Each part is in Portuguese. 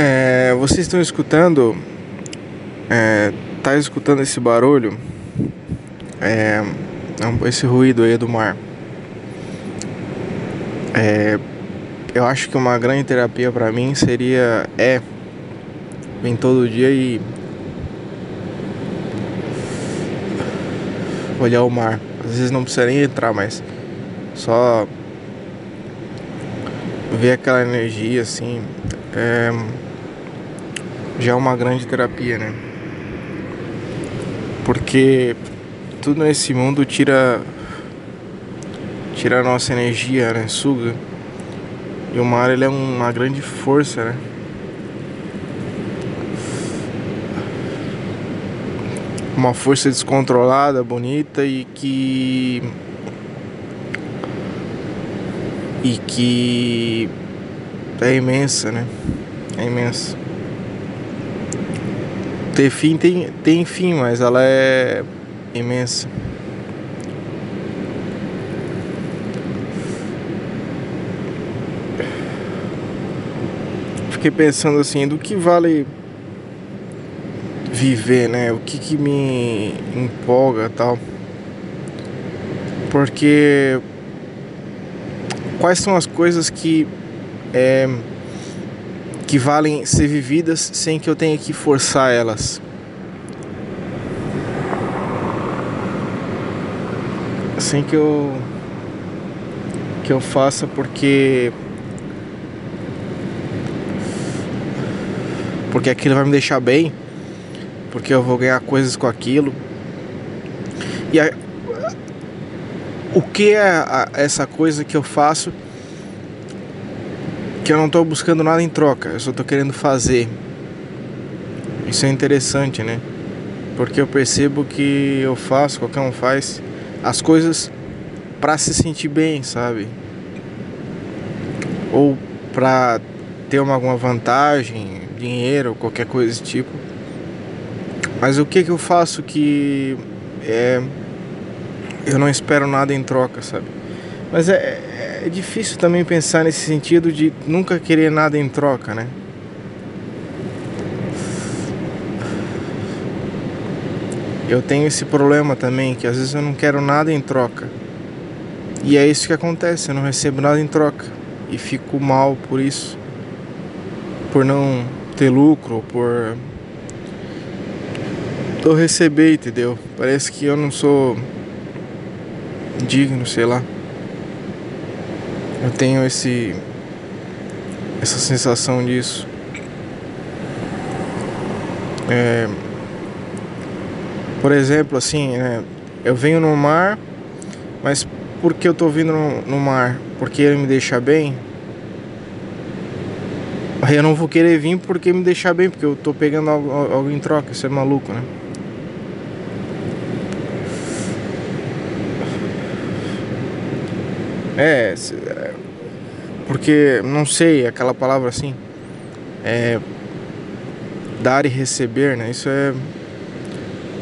É, vocês estão escutando? É, tá escutando esse barulho? É, esse ruído aí do mar. É, eu acho que uma grande terapia para mim seria é vir todo dia e olhar o mar. Às vezes não precisa nem entrar, mas só ver aquela energia assim é, já é uma grande terapia, né? Porque tudo nesse mundo tira tira a nossa energia, né? Suga. E o mar ele é uma grande força, né? Uma força descontrolada, bonita e que e que é imensa, né? É imensa. Ter fim tem, tem fim, mas ela é imensa. Fiquei pensando assim, do que vale viver, né? O que que me empolga tal. Porque quais são as coisas que é, que valem ser vividas sem que eu tenha que forçar elas. Sem que eu que eu faça porque porque aquilo vai me deixar bem, porque eu vou ganhar coisas com aquilo. E a, o que é a, essa coisa que eu faço que eu não estou buscando nada em troca, eu só estou querendo fazer. Isso é interessante, né? Porque eu percebo que eu faço, qualquer um faz, as coisas para se sentir bem, sabe? Ou para ter uma, alguma vantagem, dinheiro, qualquer coisa desse tipo. Mas o que que eu faço que é eu não espero nada em troca, sabe? Mas é, é difícil também pensar nesse sentido de nunca querer nada em troca, né? Eu tenho esse problema também, que às vezes eu não quero nada em troca. E é isso que acontece, eu não recebo nada em troca. E fico mal por isso. Por não ter lucro, por. Eu receber, entendeu? Parece que eu não sou digno, sei lá. Eu tenho esse essa sensação disso. É, por exemplo, assim, né, eu venho no mar, mas por que eu tô vindo no, no mar? Porque ele me deixa bem? Eu não vou querer vir porque me deixar bem, porque eu tô pegando algo, algo em troca, isso é maluco, né? É, porque não sei, aquela palavra assim, é dar e receber, né? Isso é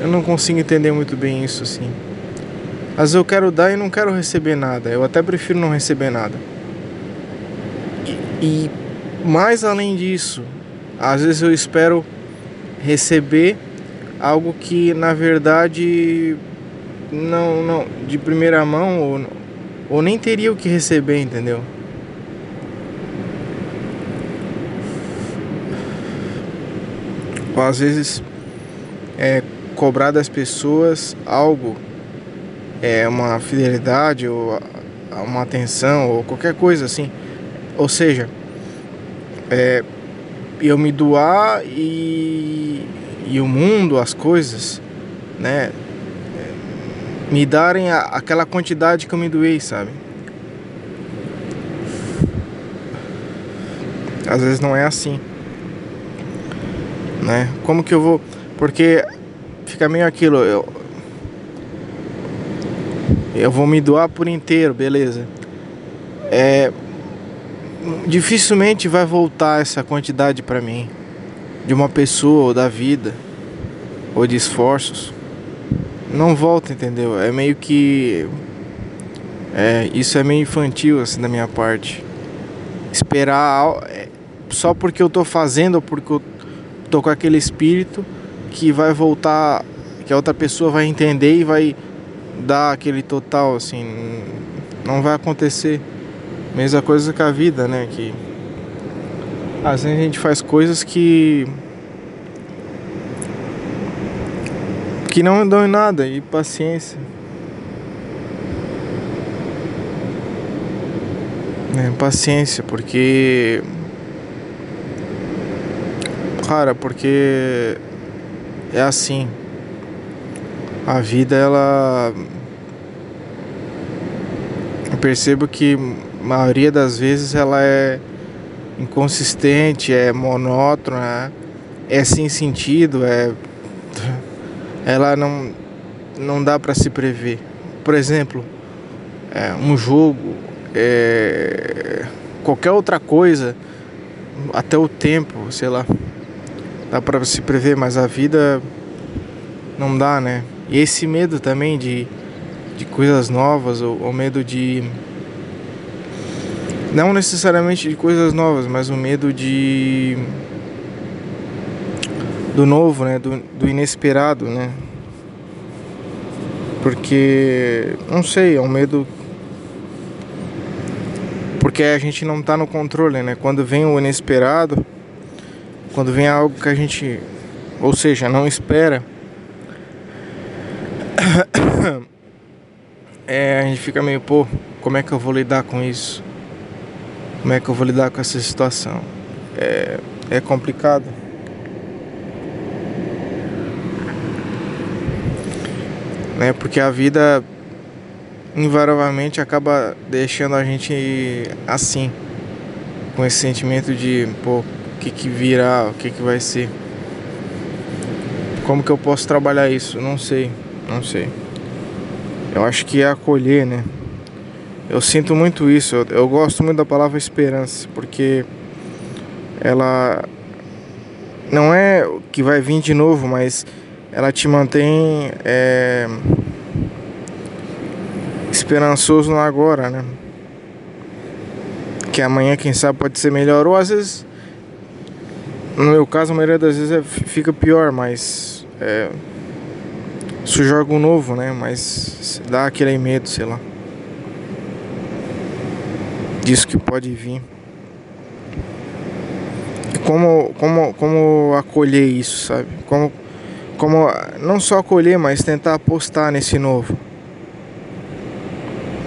eu não consigo entender muito bem isso assim. Vezes eu quero dar e não quero receber nada. Eu até prefiro não receber nada. E, e mais além disso, às vezes eu espero receber algo que na verdade não, não de primeira mão ou ou nem teria o que receber, entendeu? Às vezes é, cobrar das pessoas algo, é uma fidelidade ou uma atenção ou qualquer coisa assim. Ou seja, é, eu me doar e, e o mundo, as coisas, né? me darem a, aquela quantidade que eu me doei, sabe? Às vezes não é assim, né? Como que eu vou? Porque fica meio aquilo, eu eu vou me doar por inteiro, beleza? É dificilmente vai voltar essa quantidade para mim de uma pessoa ou da vida ou de esforços não volta, entendeu? É meio que. É, isso é meio infantil, assim, da minha parte. Esperar. É, só porque eu tô fazendo ou porque eu tô com aquele espírito que vai voltar, que a outra pessoa vai entender e vai dar aquele total, assim, não vai acontecer. Mesma coisa com a vida, né? Que às vezes a gente faz coisas que que não dão em nada e paciência. É, paciência, porque cara, porque é assim. A vida ela eu percebo que a maioria das vezes ela é inconsistente, é monótona, é sem sentido, é ela não não dá para se prever. Por exemplo, é, um jogo, é, qualquer outra coisa, até o tempo, sei lá, dá para se prever, mas a vida não dá, né? E esse medo também de, de coisas novas, ou, ou medo de. Não necessariamente de coisas novas, mas o medo de. do novo, né? Do, do inesperado, né? Porque. Não sei, é um medo. Porque a gente não tá no controle, né? Quando vem o inesperado, quando vem algo que a gente. Ou seja, não espera é, a gente fica meio, pô, como é que eu vou lidar com isso? Como é que eu vou lidar com essa situação? É, é complicado. Né? Porque a vida invariavelmente acaba deixando a gente assim, com esse sentimento de, pô, que que virá, o que que vai ser. Como que eu posso trabalhar isso? Não sei. Não sei. Eu acho que é acolher, né? Eu sinto muito isso. Eu, eu gosto muito da palavra esperança, porque ela não é que vai vir de novo, mas ela te mantém é, esperançoso no agora, né? Que amanhã, quem sabe, pode ser melhor. Ou às vezes, no meu caso, a maioria das vezes é, fica pior, mas é, surgiu algo novo, né? Mas dá aquele medo, sei lá. Disso que pode vir. Como, como, como acolher isso, sabe? Como, como não só acolher, mas tentar apostar nesse novo.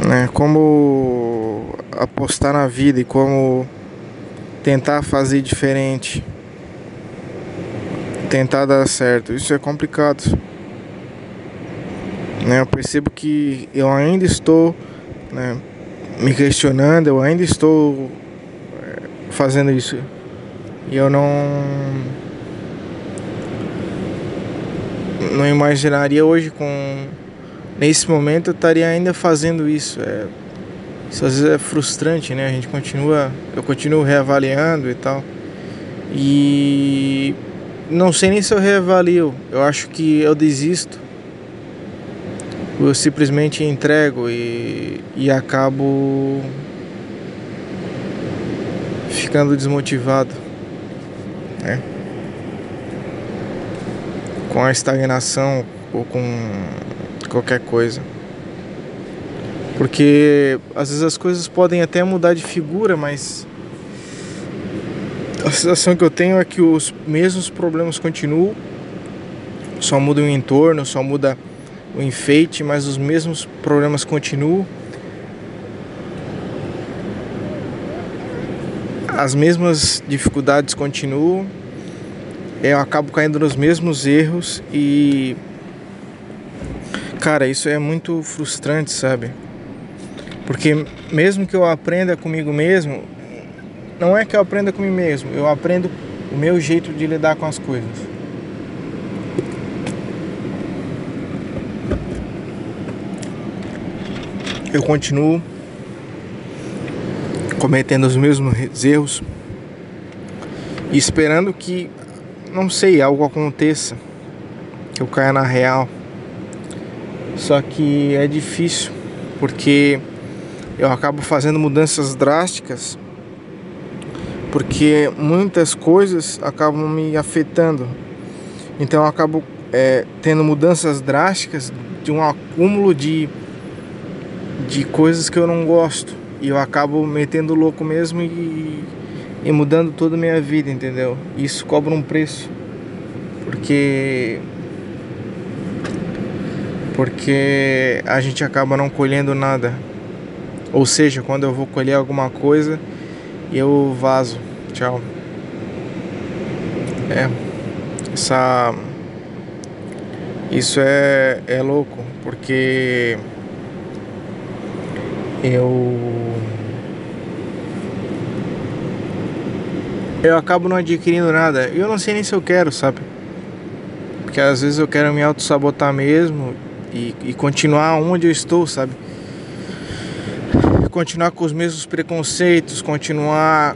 Né? Como apostar na vida e como tentar fazer diferente. Tentar dar certo. Isso é complicado. Né? Eu percebo que eu ainda estou né, me questionando, eu ainda estou é, fazendo isso. E eu não. Não imaginaria hoje com. Nesse momento eu estaria ainda fazendo isso. É, isso às vezes é frustrante, né? A gente continua. Eu continuo reavaliando e tal. E não sei nem se eu reavalio. Eu acho que eu desisto eu simplesmente entrego e, e acabo ficando desmotivado, né? Com a estagnação ou com qualquer coisa. Porque às vezes as coisas podem até mudar de figura, mas a sensação que eu tenho é que os mesmos problemas continuam, só muda o entorno, só muda o enfeite, mas os mesmos problemas continuam. As mesmas dificuldades continuam. Eu acabo caindo nos mesmos erros e cara, isso é muito frustrante, sabe? Porque mesmo que eu aprenda comigo mesmo, não é que eu aprenda comigo mesmo, eu aprendo o meu jeito de lidar com as coisas. eu continuo cometendo os mesmos erros e esperando que, não sei, algo aconteça, que eu caia na real. Só que é difícil, porque eu acabo fazendo mudanças drásticas porque muitas coisas acabam me afetando. Então eu acabo é, tendo mudanças drásticas de um acúmulo de, de coisas que eu não gosto. E eu acabo metendo louco mesmo e, e mudando toda a minha vida, entendeu? Isso cobra um preço. Porque porque a gente acaba não colhendo nada. Ou seja, quando eu vou colher alguma coisa, eu vazo. Tchau. É. Essa. Isso é, é louco, porque eu. Eu acabo não adquirindo nada. Eu não sei nem se eu quero, sabe? Porque às vezes eu quero me auto-sabotar mesmo e, e continuar onde eu estou, sabe? Continuar com os mesmos preconceitos, continuar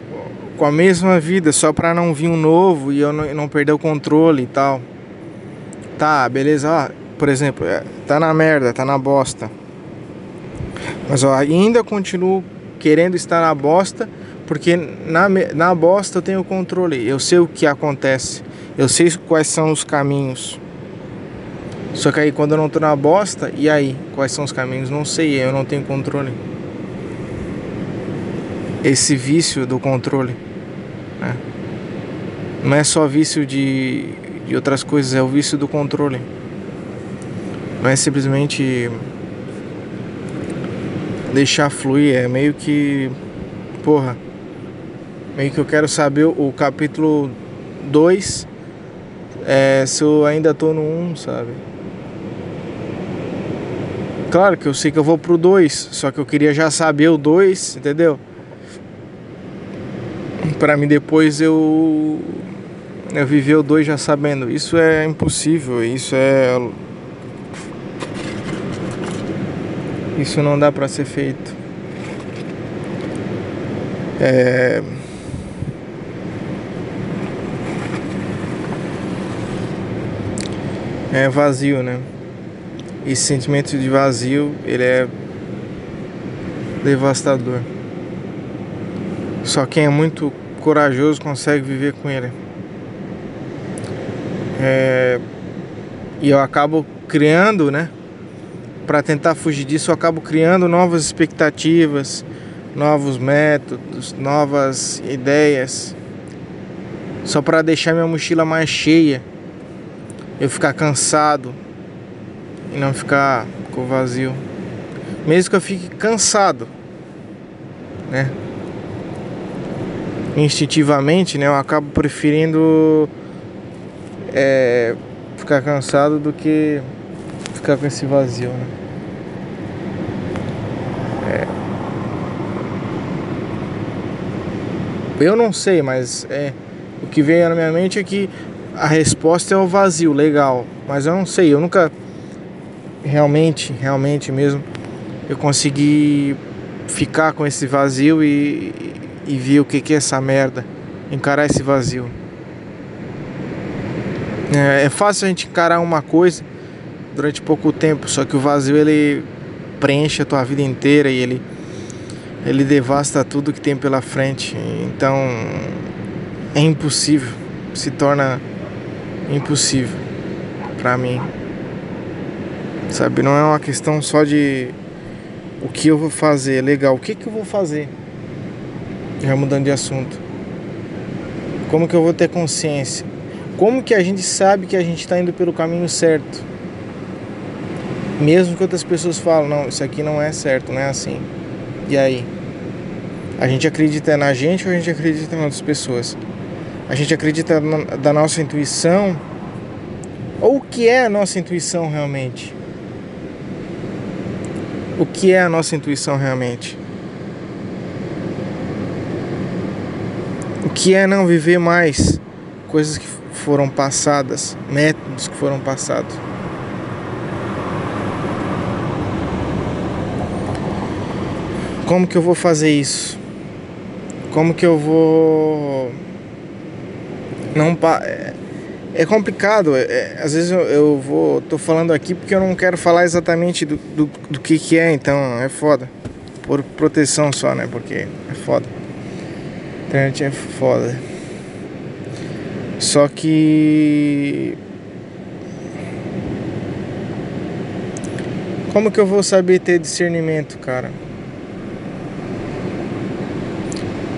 com a mesma vida só para não vir um novo e eu não, não, perder o controle e tal. Tá, beleza, ó, por exemplo, é, tá na merda, tá na bosta. Mas ó, ainda continuo querendo estar na bosta porque na, na bosta eu tenho controle, eu sei o que acontece, eu sei quais são os caminhos. Só que aí quando eu não tô na bosta, e aí? Quais são os caminhos? Não sei, eu não tenho controle esse vício do controle. Né? Não é só vício de, de outras coisas, é o vício do controle. Não é simplesmente deixar fluir, é meio que. Porra. Meio que eu quero saber o capítulo 2 é, se eu ainda tô no 1, um, sabe? Claro que eu sei que eu vou pro 2, só que eu queria já saber o 2, entendeu? Para mim depois eu eu viver o dois já sabendo. Isso é impossível, isso é isso não dá para ser feito. É é vazio, né? Esse sentimento de vazio, ele é devastador. Só quem é muito corajoso consegue viver com ele. É, e eu acabo criando, né? Para tentar fugir disso, eu acabo criando novas expectativas, novos métodos, novas ideias, só para deixar minha mochila mais cheia, eu ficar cansado e não ficar com vazio. Mesmo que eu fique cansado, né? Instintivamente, né, eu acabo preferindo é, ficar cansado do que ficar com esse vazio, né? É. Eu não sei, mas é, o que veio na minha mente é que a resposta é o vazio, legal. Mas eu não sei, eu nunca realmente, realmente mesmo, eu consegui ficar com esse vazio e, e ver o que, que é essa merda, encarar esse vazio. É, é fácil a gente encarar uma coisa durante pouco tempo, só que o vazio ele preenche a tua vida inteira e ele ele devasta tudo que tem pela frente. Então é impossível, se torna impossível para mim. Sabe, não é uma questão só de o que eu vou fazer, legal, o que que eu vou fazer? Já mudando de assunto. Como que eu vou ter consciência? Como que a gente sabe que a gente está indo pelo caminho certo? Mesmo que outras pessoas falam, não, isso aqui não é certo, não é assim. E aí? A gente acredita na gente ou a gente acredita em outras pessoas? A gente acredita na, da nossa intuição? Ou o que é a nossa intuição realmente? O que é a nossa intuição realmente? O que é não viver mais coisas que foram passadas, métodos que foram passados. Como que eu vou fazer isso? Como que eu vou não pa... É, é complicado. É, é, às vezes eu, eu, vou tô falando aqui porque eu não quero falar exatamente do, do, do que que é, então é foda. Por proteção só, né? Porque é foda. Internet é foda. Só que. Como que eu vou saber ter discernimento, cara?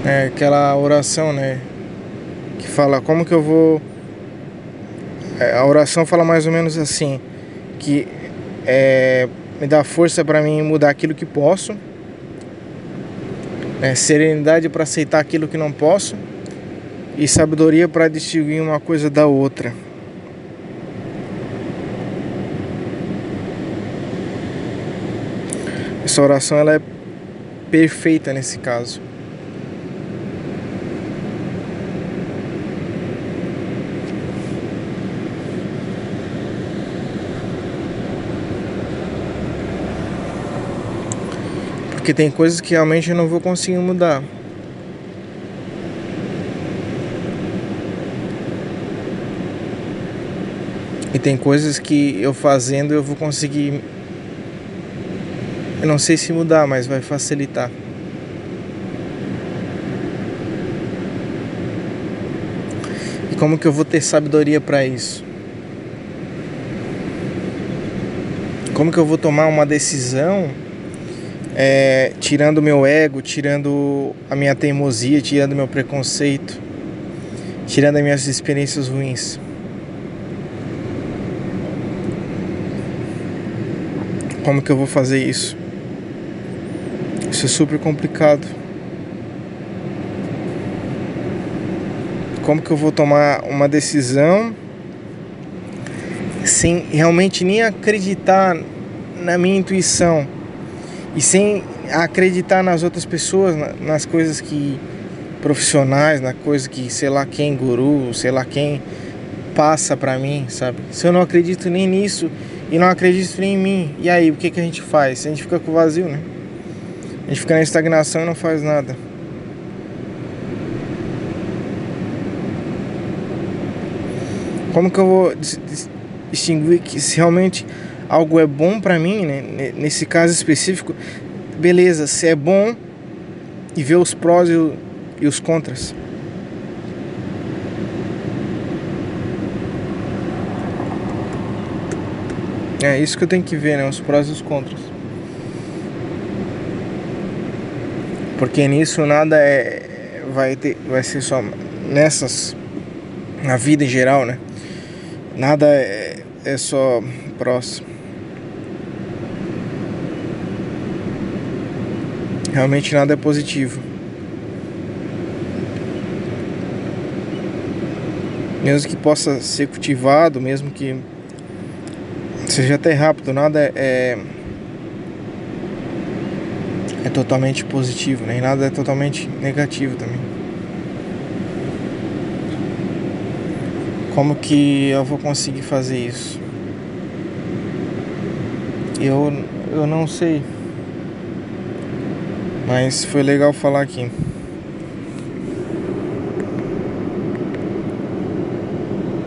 É aquela oração, né? Que fala como que eu vou. É, a oração fala mais ou menos assim: que é, me dá força para mim mudar aquilo que posso, é, serenidade para aceitar aquilo que não posso e sabedoria para distinguir uma coisa da outra. Essa oração ela é perfeita nesse caso. Porque tem coisas que realmente eu não vou conseguir mudar. E tem coisas que eu fazendo eu vou conseguir. Eu não sei se mudar, mas vai facilitar. E como que eu vou ter sabedoria para isso? Como que eu vou tomar uma decisão? É, tirando meu ego, tirando a minha teimosia, tirando meu preconceito, tirando as minhas experiências ruins. Como que eu vou fazer isso? Isso é super complicado. Como que eu vou tomar uma decisão sem realmente nem acreditar na minha intuição? E sem acreditar nas outras pessoas, nas coisas que profissionais, na coisa que sei lá quem guru, sei lá quem passa para mim, sabe? Se eu não acredito nem nisso e não acredito nem em mim, e aí o que que a gente faz? A gente fica com vazio, né? A gente fica na estagnação e não faz nada. Como que eu vou distinguir que se realmente algo é bom para mim, né? nesse caso específico, beleza, se é bom e ver os prós e os contras. É isso que eu tenho que ver, né? Os prós e os contras. Porque nisso nada é vai ter vai ser só nessas na vida em geral, né? Nada é, é só próximo. Realmente nada é positivo. Mesmo que possa ser cultivado, mesmo que seja até rápido, nada é, é totalmente positivo, nem nada é totalmente negativo também. Como que eu vou conseguir fazer isso? Eu, eu não sei. Mas foi legal falar aqui.